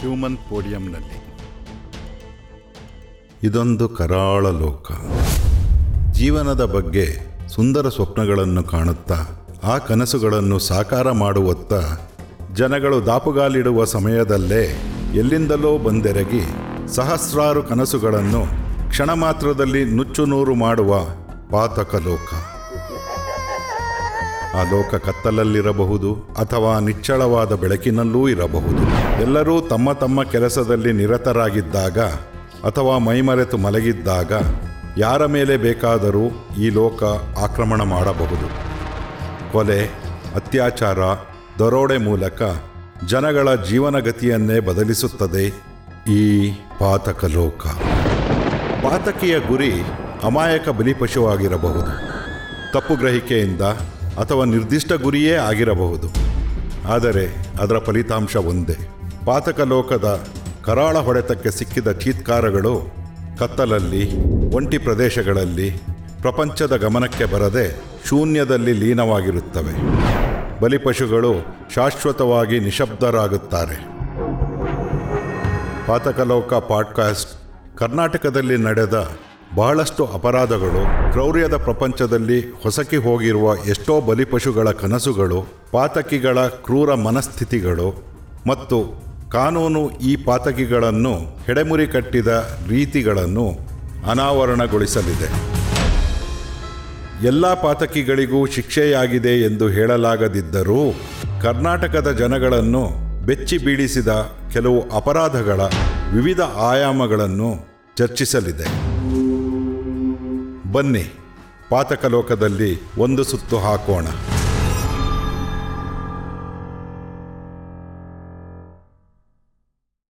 Human ಪೋಡಿಯಂನಲ್ಲಿ. ಇದೊಂದು ಕರಾಳ ಲೋಕ. ಜೀವನದ ಬಗ್ಗೆ ಸುಂದರ ಸ್ವಪ್ನಗಳನ್ನು ಕಾಣುತ್ತಾ, ಆ ಕನಸುಗಳನ್ನು ಸಾಕಾರ ಮಾಡುವತ್ತ ಜನಗಳು ದಾಪುಗಾಲಿಡುವ ಸಮಯದಲ್ಲೇ ಎಲ್ಲಿಂದಲೋ ಬಂದೆರಗಿ ಸಹಸ್ರಾರು ಕನಸುಗಳನ್ನು ಕ್ಷಣ ಮಾತ್ರದಲ್ಲಿ ನುಚ್ಚುನೂರು ಮಾಡುವ ಪಾತಕ ಲೋಕ. ಆ ಲೋಕ ಕತ್ತಲಲ್ಲಿರಬಹುದು ಅಥವಾ ನಿಚ್ಚಳವಾದ ಬೆಳಕಿನಲ್ಲೂ ಇರಬಹುದು. ಎಲ್ಲರೂ ತಮ್ಮ ತಮ್ಮ ಕೆಲಸದಲ್ಲಿ ನಿರತರಾಗಿದ್ದಾಗ ಅಥವಾ ಮೈಮರೆತು ಮಲಗಿದ್ದಾಗ ಯಾರ ಮೇಲೆ ಬೇಕಾದರೂ ಈ ಲೋಕ ಆಕ್ರಮಣ ಮಾಡಬಹುದು. ಕೊಲೆ, ಅತ್ಯಾಚಾರ, ದರೋಡೆ ಮೂಲಕ ಜನಗಳ ಜೀವನಗತಿಯನ್ನೇ ಬದಲಿಸುತ್ತದೆ ಈ ಪಾತಕ ಲೋಕ. ಪಾತಕಿಯ ಗುರಿ ಅಮಾಯಕ ಬಲಿಪಶುವಾಗಿರಬಹುದು. ತಪ್ಪು ಗ್ರಹಿಕೆಯಿಂದ ಅಥವಾ ನಿರ್ದಿಷ್ಟ ಗುರಿಯೇ ಆಗಿರಬಹುದು. ಆದರೆ ಅದರ ಫಲಿತಾಂಶ ಒಂದೇ. ಪಾತಕ ಲೋಕದ ಕರಾಳ ಹೊಡೆತಕ್ಕೆ ಸಿಕ್ಕಿದ ಚೀತ್ಕಾರಗಳು ಕತ್ತಲಲ್ಲಿ, ಒಂಟಿ ಪ್ರದೇಶಗಳಲ್ಲಿ, ಪ್ರಪಂಚದ ಗಮನಕ್ಕೆ ಬರದೆ ಶೂನ್ಯದಲ್ಲಿ ಲೀನವಾಗಿರುತ್ತವೆ. ಬಲಿಪಶುಗಳು ಶಾಶ್ವತವಾಗಿ ನಿಶಬ್ದರಾಗುತ್ತಾರೆ. ಪಾತಕಲೋಕ ಪಾಡ್ಕಾಸ್ಟ್ ಕರ್ನಾಟಕದಲ್ಲಿ ನಡೆದ ಬಹಳಷ್ಟು ಅಪರಾಧಗಳು ಕ್ರೌರ್ಯದ ಪ್ರಪಂಚದಲ್ಲಿ ಹೊಸಕಿ ಹೋಗಿರುವ ಎಷ್ಟೋ ಬಲಿಪಶುಗಳ ಕನಸುಗಳು, ಪಾತಕಿಗಳ ಕ್ರೂರ ಮನಸ್ಥಿತಿಗಳು ಮತ್ತು ಕಾನೂನು ಈ ಪಾತಕಿಗಳನ್ನು ಹೆಡೆಮುರಿ ಕಟ್ಟಿದ ರೀತಿಗಳನ್ನು ಅನಾವರಣಗೊಳಿಸಲಿದೆ. ಎಲ್ಲ ಪಾತಕಿಗಳಿಗೂ ಶಿಕ್ಷೆಯಾಗಿದೆ ಎಂದು ಹೇಳಲಾಗದಿದ್ದರೂ ಕರ್ನಾಟಕದ ಜನಗಳನ್ನು ಬೆಚ್ಚಿ ಬೀಳಿಸಿದ ಕೆಲವು ಅಪರಾಧಗಳ ವಿವಿಧ ಆಯಾಮಗಳನ್ನು ಚರ್ಚಿಸಲಿದೆ. ಬನ್ನಿ ಪಾತಕಲೋಕದಲ್ಲಿ ಒಂದು ಸುತ್ತು ಹಾಕೋಣ.